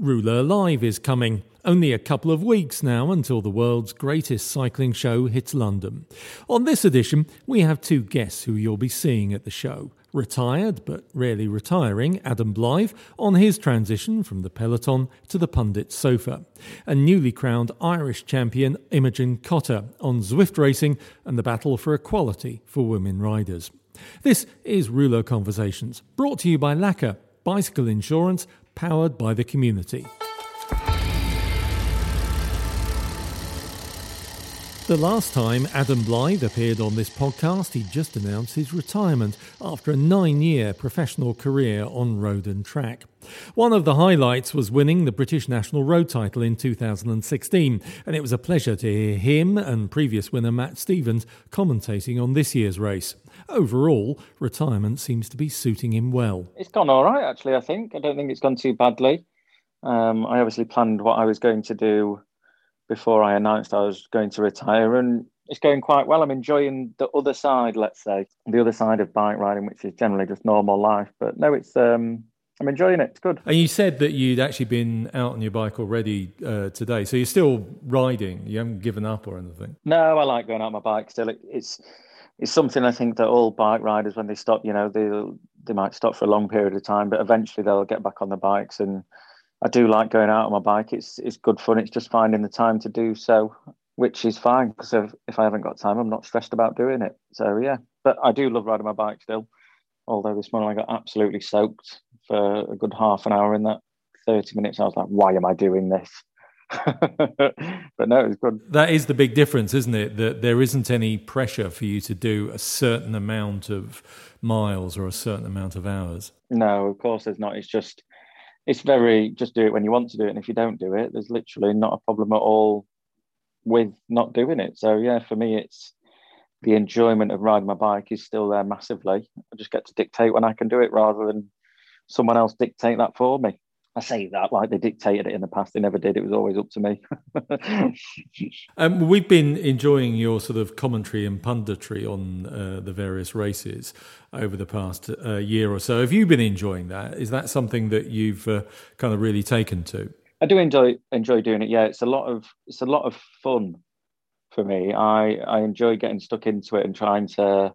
Rouleur Live is coming. Only a couple of weeks now until the world's greatest cycling show hits London. On this edition, we have two guests who you'll be seeing at the show. Retired, but rarely retiring, Adam Blythe on his transition from the peloton to the pundit sofa. And newly crowned Irish champion Imogen Cotter on Zwift racing and the battle for equality for women riders. This is Rouleur Conversations, brought to you by Laka, bicycle insurance powered by the community. The last time Adam Blythe appeared on this podcast, he just announced his retirement after a nine year professional career on road and track. One of the highlights was winning the British National Road title in 2016, and it was a pleasure to hear him and previous winner Matt Stephens commentating on this year's race. Overall, retirement seems to be suiting him well. It's gone all right, actually, I think. I don't think it's gone too badly. Um, I obviously planned what I was going to do before I announced I was going to retire, and it's going quite well. I'm enjoying the other side, let's say, the other side of bike riding, which is generally just normal life. But no, it's um, I'm enjoying it. It's good. And you said that you'd actually been out on your bike already uh, today, so you're still riding. You haven't given up or anything. No, I like going out on my bike still. It, it's it's something I think that all bike riders, when they stop, you know, they they might stop for a long period of time, but eventually they'll get back on the bikes. And I do like going out on my bike. It's it's good fun. It's just finding the time to do so, which is fine because if, if I haven't got time, I'm not stressed about doing it. So yeah, but I do love riding my bike still. Although this morning I got absolutely soaked for a good half an hour in that 30 minutes. I was like, why am I doing this? but no, it's good. That is the big difference, isn't it? That there isn't any pressure for you to do a certain amount of miles or a certain amount of hours. No, of course there's not. It's just, it's very, just do it when you want to do it. And if you don't do it, there's literally not a problem at all with not doing it. So yeah, for me, it's the enjoyment of riding my bike is still there massively. I just get to dictate when I can do it rather than someone else dictate that for me. I say that like they dictated it in the past. They never did. It was always up to me. um, we've been enjoying your sort of commentary and punditry on uh, the various races over the past uh, year or so. Have you been enjoying that? Is that something that you've uh, kind of really taken to? I do enjoy enjoy doing it. Yeah, it's a lot of it's a lot of fun for me. I I enjoy getting stuck into it and trying to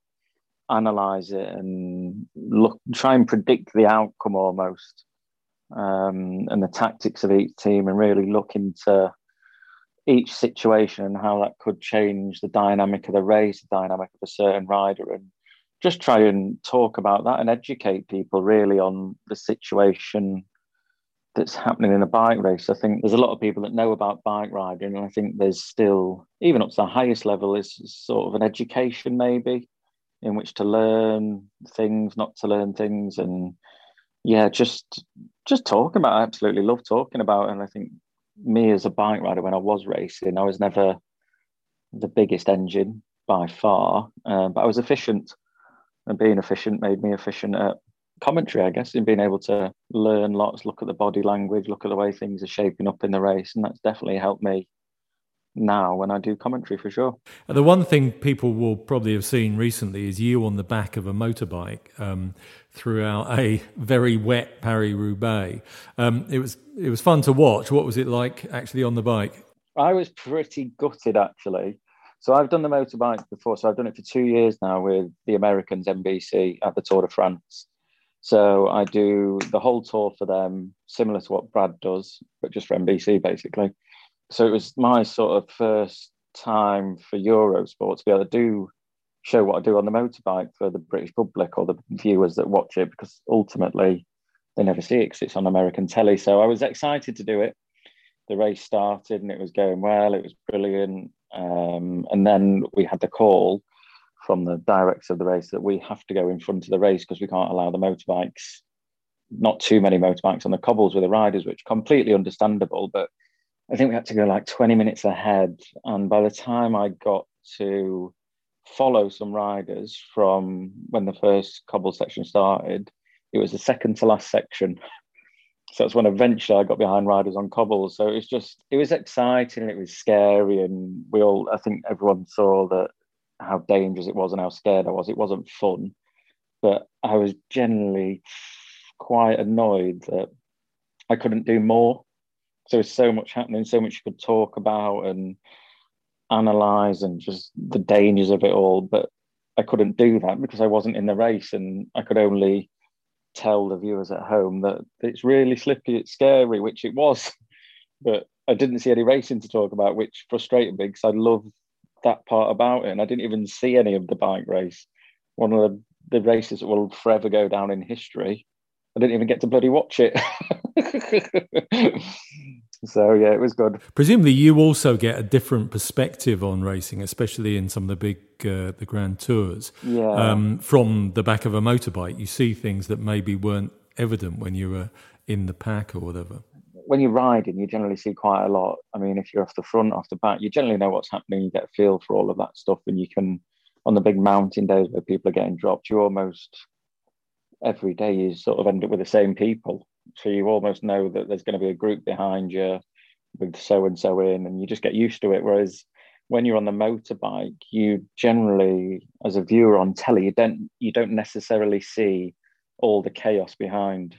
analyze it and look try and predict the outcome almost um, and the tactics of each team and really look into each situation and how that could change the dynamic of the race, the dynamic of a certain rider, and just try and talk about that and educate people really on the situation that's happening in a bike race. I think there's a lot of people that know about bike riding, and I think there's still, even up to the highest level, is sort of an education maybe in which to learn things, not to learn things, and yeah, just just talking about. I absolutely love talking about, and I think me as a bike rider when I was racing, I was never the biggest engine by far, uh, but I was efficient, and being efficient made me efficient at commentary, I guess, in being able to learn lots, look at the body language, look at the way things are shaping up in the race, and that's definitely helped me now when I do commentary for sure. The one thing people will probably have seen recently is you on the back of a motorbike um, throughout a very wet Paris Roubaix. Um, it was it was fun to watch. What was it like actually on the bike? I was pretty gutted actually. So I've done the motorbike before. So I've done it for two years now with the Americans NBC at the Tour de France. So I do the whole tour for them, similar to what Brad does, but just for NBC basically. So it was my sort of first time for Eurosport to be able to do show what I do on the motorbike for the British public or the viewers that watch it because ultimately they never see it because it's on American telly. So I was excited to do it. The race started and it was going well. It was brilliant. Um, and then we had the call from the director of the race that we have to go in front of the race because we can't allow the motorbikes, not too many motorbikes on the cobbles with the riders, which completely understandable. But I think we had to go like 20 minutes ahead. And by the time I got to follow some riders from when the first cobble section started, it was the second to last section. So that's when eventually I got behind riders on cobbles. So it was just, it was exciting, it was scary, and we all, I think everyone saw that how dangerous it was and how scared I was. It wasn't fun, but I was generally quite annoyed that I couldn't do more. So there's so much happening, so much you could talk about and analyze and just the dangers of it all. But I couldn't do that because I wasn't in the race and I could only tell the viewers at home that it's really slippy, it's scary, which it was. But I didn't see any racing to talk about, which frustrated me because I love that part about it. And I didn't even see any of the bike race. One of the, the races that will forever go down in history. I didn't even get to bloody watch it. so yeah, it was good. Presumably, you also get a different perspective on racing, especially in some of the big uh, the grand tours. Yeah. Um, from the back of a motorbike, you see things that maybe weren't evident when you were in the pack or whatever. When you're riding, you generally see quite a lot. I mean, if you're off the front, off the back, you generally know what's happening. You get a feel for all of that stuff, and you can on the big mountain days where people are getting dropped, you almost every day you sort of end up with the same people so you almost know that there's going to be a group behind you with so and so in, and you just get used to it. Whereas when you're on the motorbike, you generally, as a viewer on telly, you don't you don't necessarily see all the chaos behind,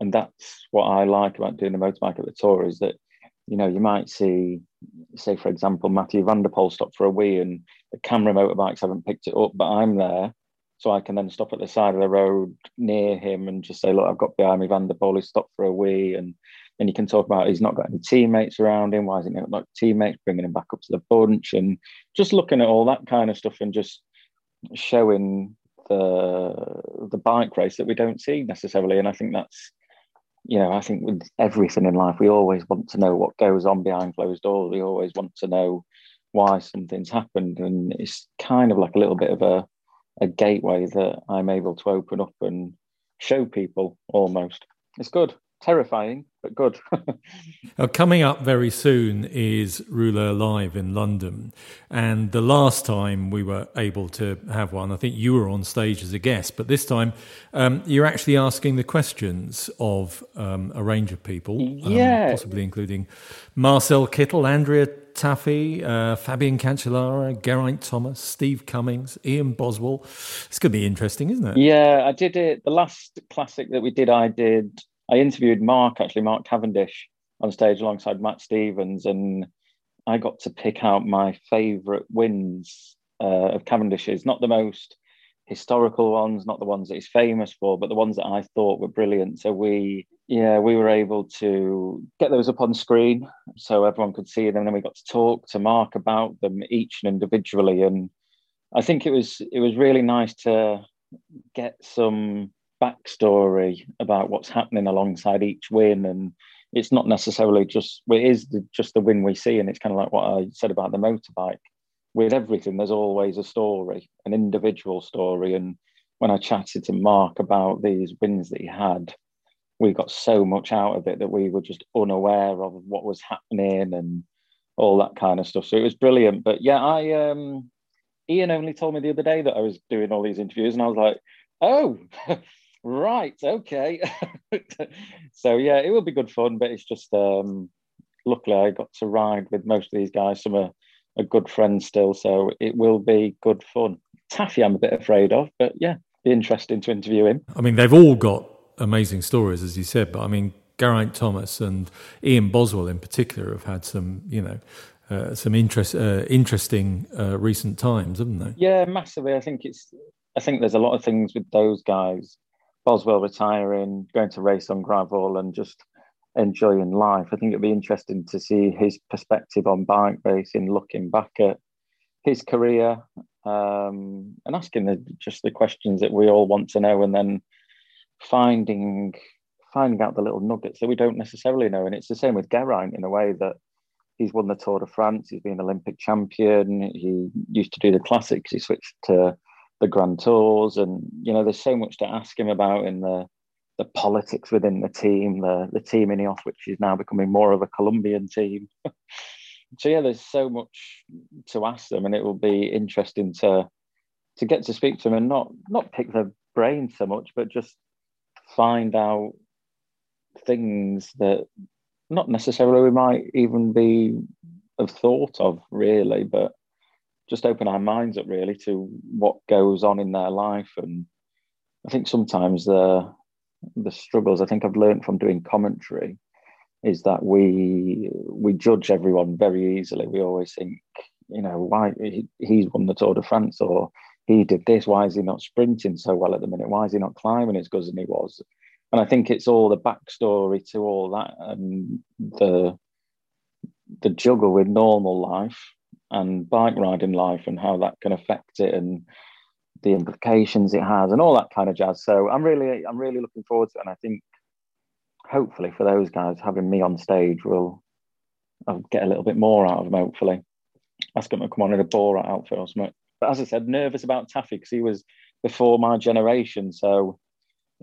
and that's what I like about doing the motorbike at the tour is that you know you might see, say for example, Mathieu van der stop for a wee, and the camera motorbikes haven't picked it up, but I'm there, so I can then stop at the side of the road near him and just say, look, I've got behind me Van der Poel, he's stopped for a wee. And then you can talk about he's not got any teammates around him. Why isn't he got teammates? Bringing him back up to the bunch and just looking at all that kind of stuff and just showing the the bike race that we don't see necessarily. And I think that's, you know, I think with everything in life, we always want to know what goes on behind closed doors. We always want to know why something's happened. And it's kind of like a little bit of a a gateway that I'm able to open up and show people almost. It's good, terrifying, but good. now, coming up very soon is Rouleur Live in London. And the last time we were able to have one, I think you were on stage as a guest, but this time um, you're actually asking the questions of um, a range of people, um, yeah. Um, possibly including Marcel Kittel, Andrea Tafi, uh, Fabian Cancellara, Geraint Thomas, Steve Cummings, Ian Boswell. It's going to be interesting, isn't it? Yeah, I did it. The last classic that we did, I did. I interviewed Mark, actually, Mark Cavendish, on stage alongside Matt Stephens, and I got to pick out my favourite wins uh, of Cavendish's. Not the most historical ones, not the ones that he's famous for, but the ones that I thought were brilliant. So we, yeah, we were able to get those up on screen so everyone could see them. And then we got to talk to Mark about them each and individually. And I think it was it was really nice to get some backstory about what's happening alongside each win and it's not necessarily just it is the, just the win we see and it's kind of like what i said about the motorbike with everything, there's always a story, an individual story. And when I chatted to Mark about these wins that he had, we got so much out of it that we were just unaware of what was happening and all that kind of stuff. So it was brilliant. But yeah, I um Ian only told me the other day that I was doing all these interviews, and I was like, oh, right, okay. so yeah, it will be good fun, but it's just um luckily I got to ride with most of these guys. Some are a good friend still, so it will be good fun. Tafi, I'm a bit afraid of, but yeah, be interesting to interview him. I mean, they've all got amazing stories, as you said, but I mean, Geraint Thomas and Ian Boswell in particular have had some, you know, uh, some interest, uh, interesting uh, recent times, haven't they? Yeah, massively. I think it's. I think there's a lot of things with those guys Boswell retiring, going to race on gravel, and just enjoying life. I think it'd be interesting to see his perspective on bike racing, looking back at his career um, and asking the, just the questions that we all want to know, and then finding finding out the little nuggets that we don't necessarily know. And it's the same with Geraint in a way that he's won the Tour de France, he's been Olympic champion, he used to do the classics, he switched to the Grand Tours, and you know, there's so much to ask him about in the the politics within the team, the the team Ineos, which is now becoming more of a Colombian team. so yeah, there's so much to ask them, and it will be interesting to to get to speak to them and not not pick their brain so much, but just find out things that not necessarily we might even be have thought of really, but just open our minds up really to what goes on in their life. And I think sometimes the the struggles I think I've learned from doing commentary is that we we judge everyone very easily. We always think, you know, why he, he's won the Tour de France or he did this. Why is he not sprinting so well at the minute? Why is he not climbing as good as he was? And I think it's all the backstory to all that and the the juggle with normal life and bike riding life and how that can affect it and the implications it has and all that kind of jazz. So I'm really I'm really looking forward to it. And I think hopefully for those guys having me on stage will I'll get a little bit more out of them. Hopefully, ask them to come on in a Borat outfit or something. But as I said, nervous about Tafi because he was before my generation, so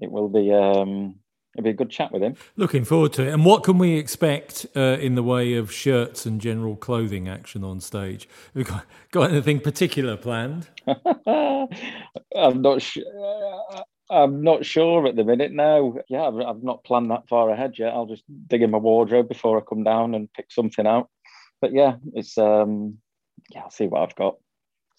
it will be um, it'll be a good chat with him. Looking forward to it. And what can we expect uh, in the way of shirts and general clothing action on stage? Have we got, got anything particular planned? I'm not sure. I'm not sure at the minute now. Yeah, I've, I've, not planned that far ahead yet. I'll just dig in my wardrobe before I come down and pick something out. But yeah, it's um yeah, I'll see what I've got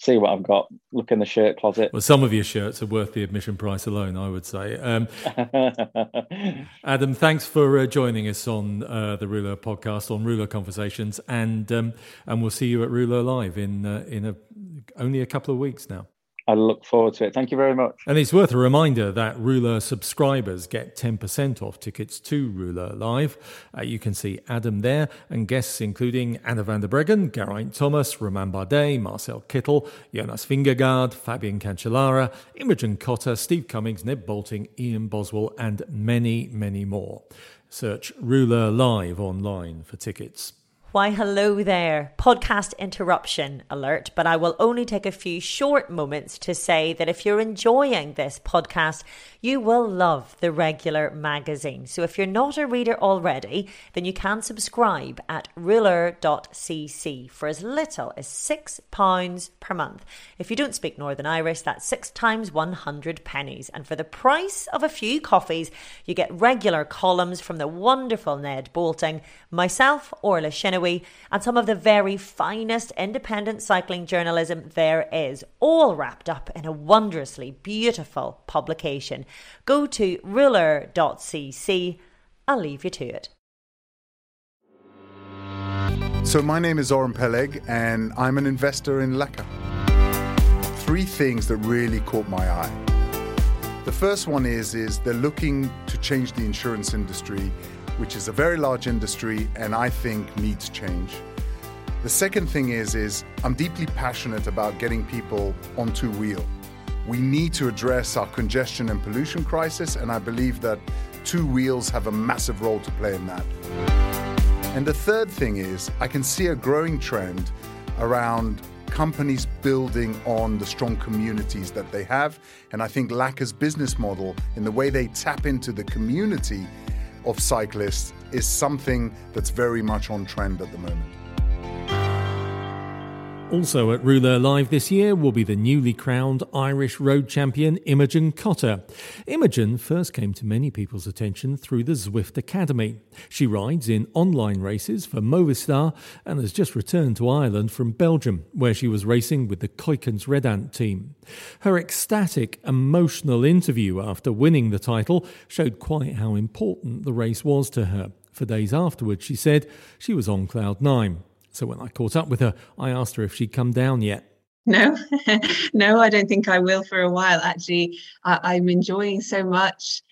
see what I've got. Look in the shirt closet. Well, some of your shirts are worth the admission price alone, I would say. Um, Adam, thanks for uh, joining us on uh, the Rouleur podcast on Rouleur Conversations, and um, and we'll see you at Rouleur Live in uh, in a, only a couple of weeks now. I look forward to it. Thank you very much. And it's worth a reminder that Rouleur subscribers get 10% off tickets to Rouleur Live. Uh, you can see Adam there and guests including Anna van der Breggen, Geraint Thomas, Romain Bardet, Marcel Kittel, Jonas Vingegaard, Fabian Cancellara, Imogen Cotter, Steve Cummings, Ned Boulting, Ian Boswell, and many, many more. Search Rouleur Live online for tickets. Why, hello there. Podcast interruption alert, but I will only take a few short moments to say that if you're enjoying this podcast, you will love the regular magazine. So if you're not a reader already, then you can subscribe at rouleur.cc for as little as £6 per month. If you don't speak Northern Irish, that's six times 100 pennies. And for the price of a few coffees, you get regular columns from the wonderful Ned Boulting, myself, Orla And some of the very finest independent cycling journalism there is, all wrapped up in a wondrously beautiful publication. Go to rouleur.cc. I'll leave you to it. So, my name is Oren Peleg, and I'm an investor in Laka. Three things that really caught my eye. The first one is, is they're looking to change the insurance industry which is a very large industry and I think needs change. The second thing is is I'm deeply passionate about getting people on two wheel. We need to address our congestion and pollution crisis and I believe that two wheels have a massive role to play in that. And the third thing is I can see a growing trend around companies building on the strong communities that they have. And I think Laka's business model, in the way they tap into the community, of cyclists is something that's very much on trend at the moment. Also at Rouleur Live this year will be the newly crowned Irish road champion Imogen Cotter. Imogen first came to many people's attention through the Zwift Academy. She rides in online races for Movistar and has just returned to Ireland from Belgium, where she was racing with the Keukens Redant team. Her ecstatic, emotional interview after winning the title showed quite how important the race was to her. For days afterwards, she said she was on cloud nine. So when I caught up with her, I asked her if she'd come down yet. No, no, I don't think I will for a while. Actually, I, I'm enjoying so much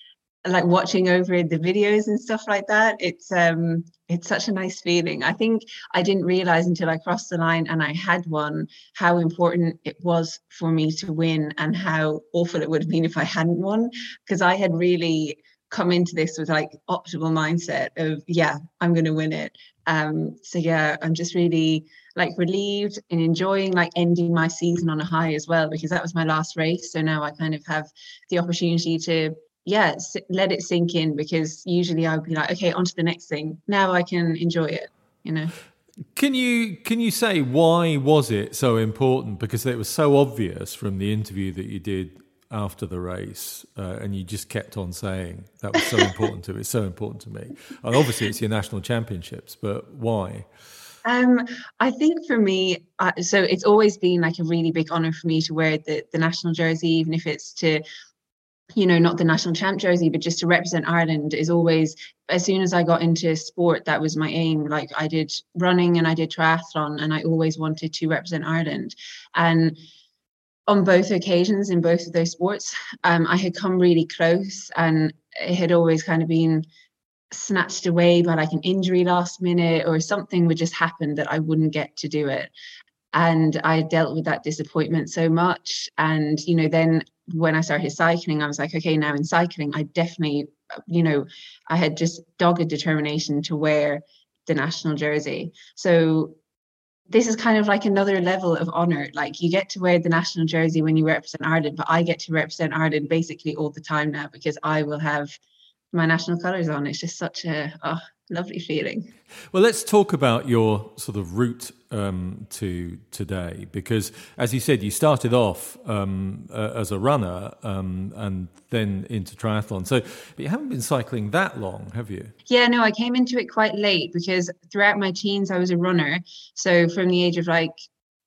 like watching over the videos and stuff like that it's um it's such a nice feeling i think i didn't realize until i crossed the line and i had one how important it was for me to win and how awful it would have been if i hadn't won because i had really come into this with like optimal mindset of yeah i'm going to win it um so yeah i'm just really like relieved and enjoying like ending my season on a high as well because that was my last race so now i kind of have the opportunity to yeah, let it sink in because usually I would be like, okay, on to the next thing. Now I can enjoy it, you know. Can you can you say why was it so important? Because it was so obvious from the interview that you did after the race, uh, and you just kept on saying that was so important to me. It's so important to me. And obviously, it's your national championships, but why? Um, I think for me, uh, so it's always been like a really big honor for me to wear the the national jersey, even if it's to you know, not the national champ jersey, but just to represent Ireland is always, as soon as I got into sport, that was my aim. Like I did running and I did triathlon, and I always wanted to represent Ireland. And on both occasions in both of those sports, um, I had come really close, and it had always kind of been snatched away by like an injury last minute or something would just happen that I wouldn't get to do it and I dealt with that disappointment so much. And you know, then when I started cycling, I was like, okay, now in cycling, I definitely, you know, I had just dogged determination to wear the national jersey. So this is kind of like another level of honor. Like you get to wear the national jersey when you represent Ireland, but I get to represent Ireland basically all the time now because I will have my national colours on. It's just such a oh, lovely feeling. Well, let's talk about your sort of route um, to today, because as you said, you started off um, uh, as a runner um, and then into triathlon. So but you haven't been cycling that long, have you? Yeah, no, I came into it quite late because throughout my teens I was a runner. So from the age of like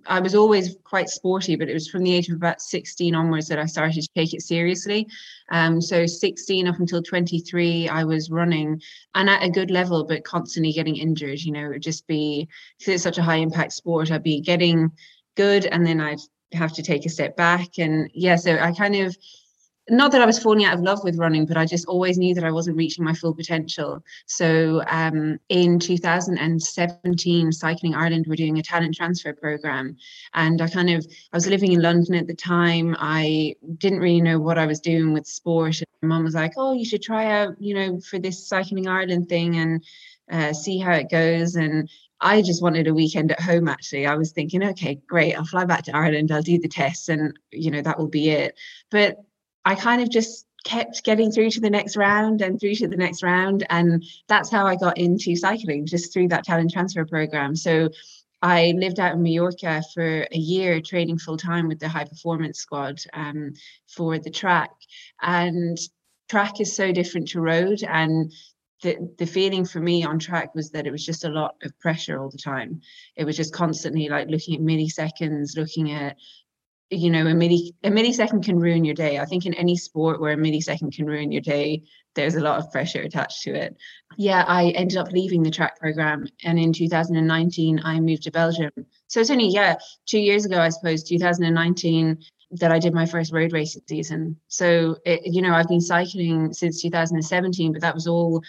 I was always quite sporty, but it was from the age of about 16 onwards that I started to take it seriously. Um, so 16 up until 23, I was running and at a good level, but constantly getting injured. You know, it would just be because it's such a high impact sport. I'd be getting good and then I'd have to take a step back. And yeah, so I kind of not that I was falling out of love with running, but I just always knew that I wasn't reaching my full potential. So um, in 2017, Cycling Ireland were doing a talent transfer program, and I kind of I was living in London at the time. I didn't really know what I was doing with sport. And my mum was like, "Oh, you should try out, you know, for this Cycling Ireland thing and uh, see how it goes." And I just wanted a weekend at home. Actually, I was thinking, okay, great, I'll fly back to Ireland, I'll do the tests, and you know that will be it. But I kind of just kept getting through to the next round and through to the next round. And that's how I got into cycling, just through that talent transfer program. So I lived out in Mallorca for a year, training full time with the high performance squad um, for the track. And track is so different to road. And the, the feeling for me on track was that it was just a lot of pressure all the time. It was just constantly like looking at milliseconds, looking at you know, a milli a millisecond can ruin your day. I think in any sport where a millisecond can ruin your day, there's a lot of pressure attached to it. Yeah, I ended up leaving the track program, and in 2019 I moved to Belgium. So it's only yeah two years ago, I suppose, 2019 that I did my first road racing season. So it, you know, I've been cycling since 2017, but that was all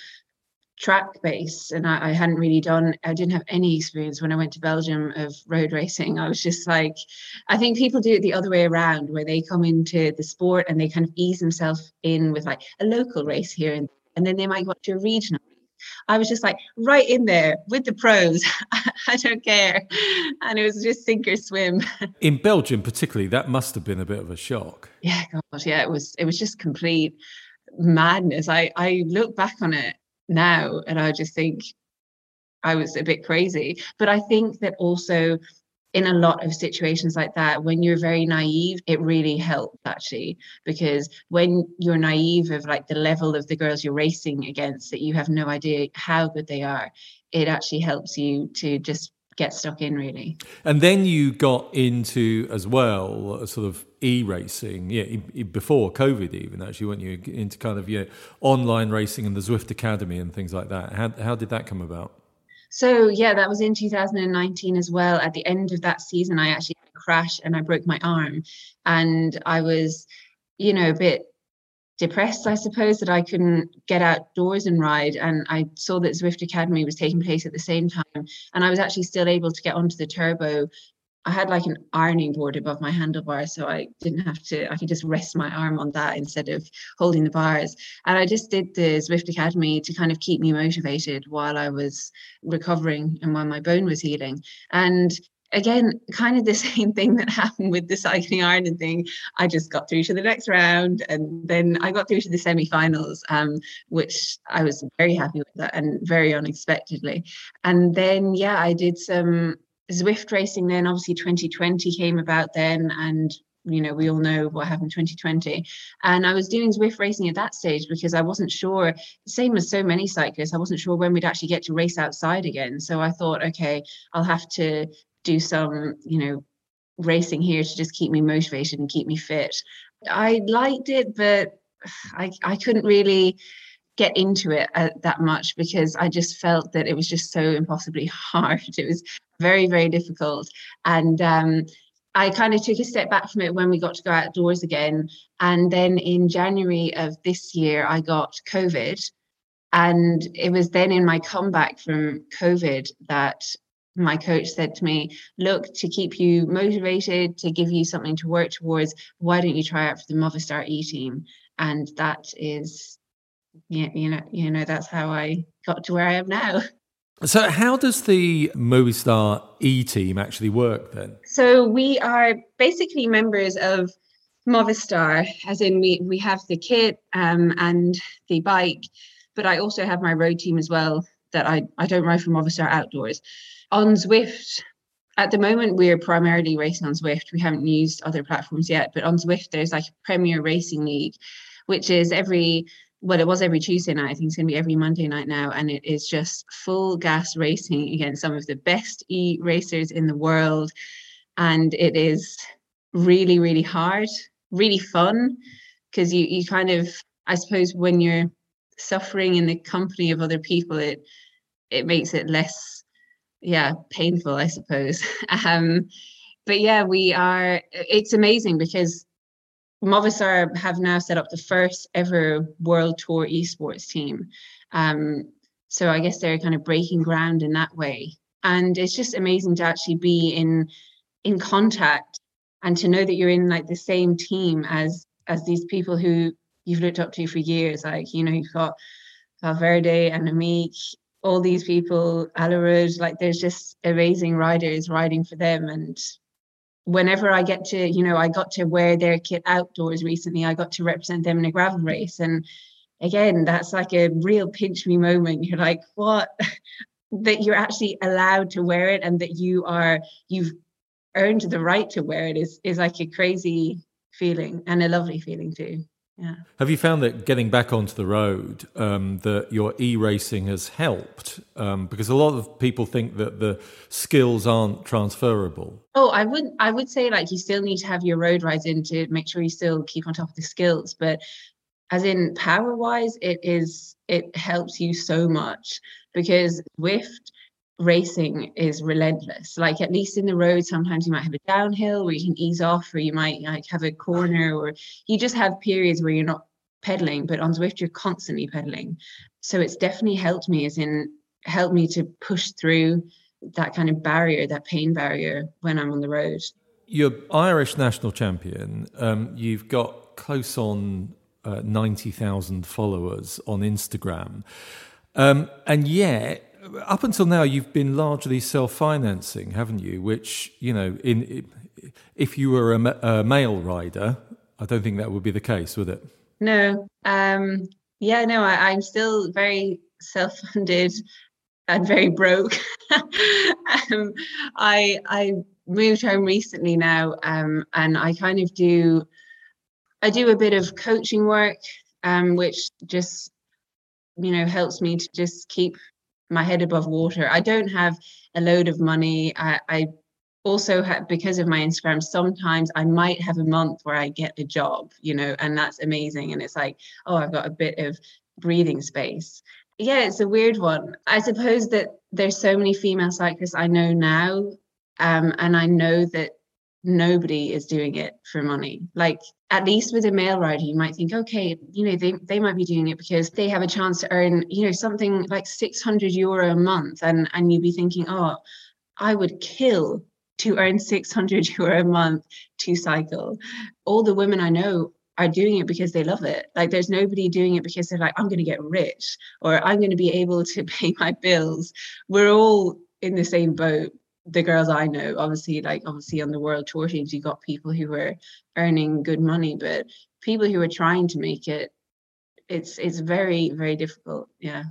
track base and I, I, hadn't really done i didn't have any experience when i went to belgium of road racing i was just like i think people do it the other way around where they come into the sport and they kind of ease themselves in with like a local race here and, and then they might go to a regional I was just like right in there with the pros. I don't care. And it was just sink or swim. In Belgium, particularly, that must have been a bit of a shock. Yeah, gosh, yeah, it was it was just complete madness. I I look back on it now and I just think I was a bit crazy. But I think that also in a lot of situations like that, when you're very naive, it really helps actually, because when you're naive of like the level of the girls you're racing against, that you have no idea how good they are, it actually helps you to just get stuck in really. And then you got into as well a sort of e-racing, yeah, before COVID even actually, weren't you into kind of yeah online racing and the Zwift Academy and things like that. How how did that come about? So yeah, that was in 2019 as well. At the end of that season, I actually crash and I broke my arm. And I was, you know, a bit depressed, I suppose, that I couldn't get outdoors and ride. And I saw that Zwift Academy was taking place at the same time. And I was actually still able to get onto the turbo. I had like an ironing board above my handlebar, so I didn't have to, I could just rest my arm on that instead of holding the bars. And I just did the Zwift Academy to kind of keep me motivated while I was recovering and while my bone was healing. And again, kind of the same thing that happened with the cycling Ireland thing. I just got through to the next round, and then I got through to the semi-finals, um, which I was very happy with that and very unexpectedly. And then, yeah, I did some Zwift racing. Then, obviously, 2020 came about then, and you know, we all know what happened 2020. And I was doing Zwift racing at that stage because I wasn't sure, same as so many cyclists, I wasn't sure when we'd actually get to race outside again. So I thought, okay, I'll have to do some, you know, racing here to just keep me motivated and keep me fit. I liked it, but I, I couldn't really get into it uh, that much because I just felt that it was just so impossibly hard. It was very, very difficult. And um, I kind of took a step back from it when we got to go outdoors again. And then in January of this year, I got COVID. And it was then in my comeback from COVID that my coach said to me, Look, to keep you motivated, to give you something to work towards, why don't you try out for the Movistar E team? And that is, yeah, you know, you know, that's how I got to where I am now. So, how does the Movistar E team actually work then? So, we are basically members of Movistar, as in we we have the kit um, and the bike, but I also have my road team as well. That I I don't ride for Movistar Outdoors on Zwift, at the moment we're primarily racing on Zwift. We haven't used other platforms yet, but on Zwift there's like a Premier Racing League, which is every well, it was every Tuesday night. I think it's going to be every Monday night now, and it is just full gas racing against some of the best e racers in the world, and it is really, really hard, really fun, because you you kind of, I suppose, when you're suffering in the company of other people, it it makes it less yeah painful i suppose um but yeah we are it's amazing because Movistar have now set up the first ever world tour esports team um so i guess they're kind of breaking ground in that way and it's just amazing to actually be in in contact and to know that you're in like the same team as as these people who you've looked up to for years like you know you've got Valverde and Annemiek all these people, Alerud, like there's just amazing riders riding for them. And whenever I get to, you know, I got to wear their kit outdoors recently, I got to represent them in a gravel race. And again, that's like a real pinch me moment. You're like, what? that you're actually allowed to wear it and that you are, you've earned the right to wear it is is like a crazy feeling and a lovely feeling too. Yeah. Have you found that getting back onto the road, um, that your e racing has helped? Um, because a lot of people think that the skills aren't transferable. Oh, I would I would say like you still need to have your road rides in to make sure you still keep on top of the skills. But as in power wise, it is it helps you so much because Zwift racing is relentless. Like at least in the road, sometimes you might have a downhill where you can ease off, or you might like have a corner, or you just have periods where you're not pedaling. But on Zwift, you're constantly pedaling. So it's definitely helped me, as in helped me to push through that kind of barrier, that pain barrier when I'm on the road. You're Irish national champion. Um, you've got close on uh, 90,000 followers on Instagram. Um, and yet, up until now, you've been largely self-financing, haven't you? Which you know, in if you were a, a male rider, I don't think that would be the case, would it? No. Um, yeah, no. I, I'm still very self-funded and very broke. um, I I moved home recently now, um, and I kind of do I do a bit of coaching work, um, which just you know helps me to just keep my head above water. I don't have a load of money. I, I also have because of my Instagram, sometimes I might have a month where I get a job, you know, and that's amazing. And it's like, oh, I've got a bit of breathing space. Yeah, it's a weird one. I suppose that there's so many female cyclists I know now, um, and I know that nobody is doing it for money. Like at least with a male rider, you might think, okay, you know, they, they might be doing it because they have a chance to earn, you know, something like 600 euro a month. And, and you'd be thinking, oh, I would kill to earn 600 euro a month to cycle. All the women I know are doing it because they love it. Like there's nobody doing it because they're like, I'm going to get rich or I'm going to be able to pay my bills. We're all in the same boat the girls I know, obviously, like obviously on the world tour teams, you got people who were earning good money, but people who are trying to make it, it's it's very very difficult. Yeah.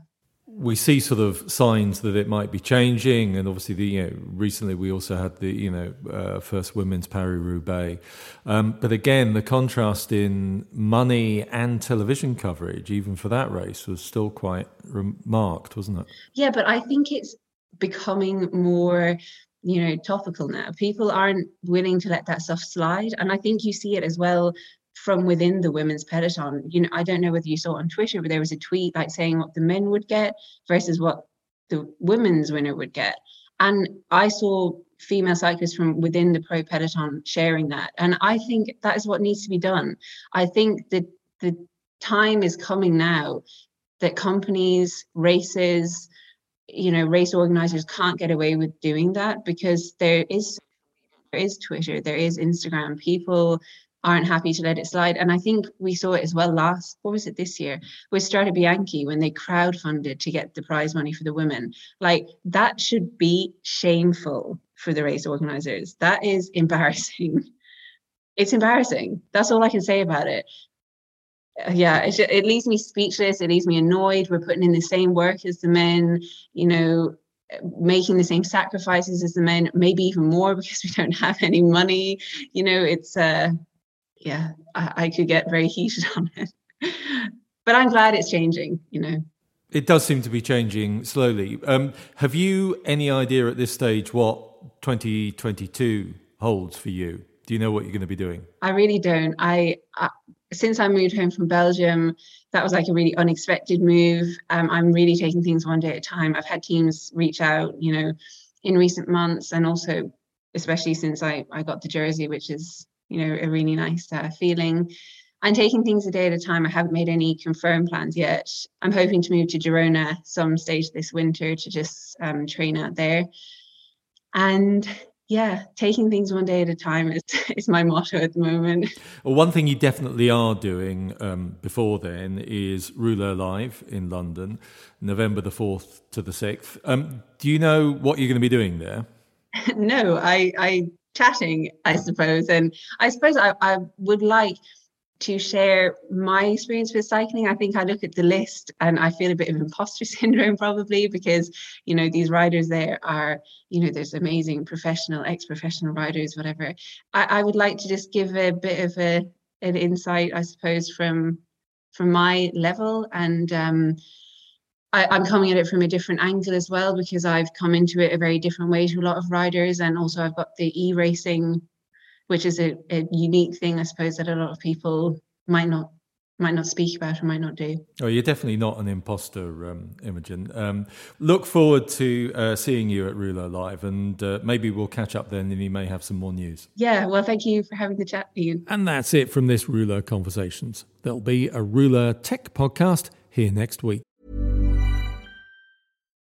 We see sort of signs that it might be changing, and obviously, the you know, recently we also had the you know uh, first women's Paris Roubaix, um, but again, the contrast in money and television coverage, even for that race, was still quite remarked, wasn't it? Yeah, but I think it's becoming more you know topical now. People aren't willing to let that stuff slide and i think you see it as well from within the women's peloton. You know i don't know whether you saw on twitter but there was a tweet like saying what the men would get versus what the women's winner would get. And i saw female cyclists from within the pro peloton sharing that and i think that is what needs to be done. I think that the time is coming now that companies races you know race organizers can't get away with doing that because there is there is twitter there is instagram. People aren't happy to let it slide. And i think we saw it as well last what was it this year with strade bianche when they crowdfunded to get the prize money for the women. Like that should be shameful for the race organizers. That is embarrassing. It's embarrassing. That's all i can say about it yeah it, it leaves me speechless it leaves me annoyed. We're putting in the same work as the men you know making the same sacrifices as the men maybe even more because we don't have any money. You know it's uh yeah I, I could get very heated on it. But i'm glad it's changing you know. It does seem to be changing slowly. Um, have you any idea at this stage what 2022 holds for you? Do you know what you're going to be doing? I really don't. I, I since I moved home from Belgium, that was like a really unexpected move. Um, I'm really taking things one day at a time. I've had teams reach out, you know, in recent months, and also especially since I I got the jersey, which is you know a really nice uh, feeling. I'm taking things a day at a time. I haven't made any confirmed plans yet. I'm hoping to move to Girona some stage this winter to just um, train out there. And yeah, taking things one day at a time is is my motto at the moment. Well, one thing you definitely are doing um, before then is Rouleur Live in London, November the fourth to the sixth. Um, do you know what you're going to be doing there? no, I I chatting, I suppose, and I suppose I, I would like to share my experience with cycling. I think I look at the list and I feel a bit of imposter syndrome probably because, you know, these riders there are, you know, there's amazing professional, ex-professional riders, whatever. I, I would like to just give a bit of a an insight, I suppose, from from my level. And um I, I'm coming at it from a different angle as well because I've come into it a very different way to a lot of riders. And also I've got the e-racing which is a, a unique thing, I suppose, that a lot of people might not might not speak about or might not do. Oh, you're definitely not an imposter, um, Imogen. Um, look forward to uh, seeing you at Rouleur Live, and uh, maybe we'll catch up then, and you may have some more news. Yeah, well, thank you for having the chat, Ian. And that's it from this Rouleur Conversations. There'll be a Rouleur Tech podcast here next week.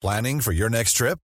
Planning for your next trip?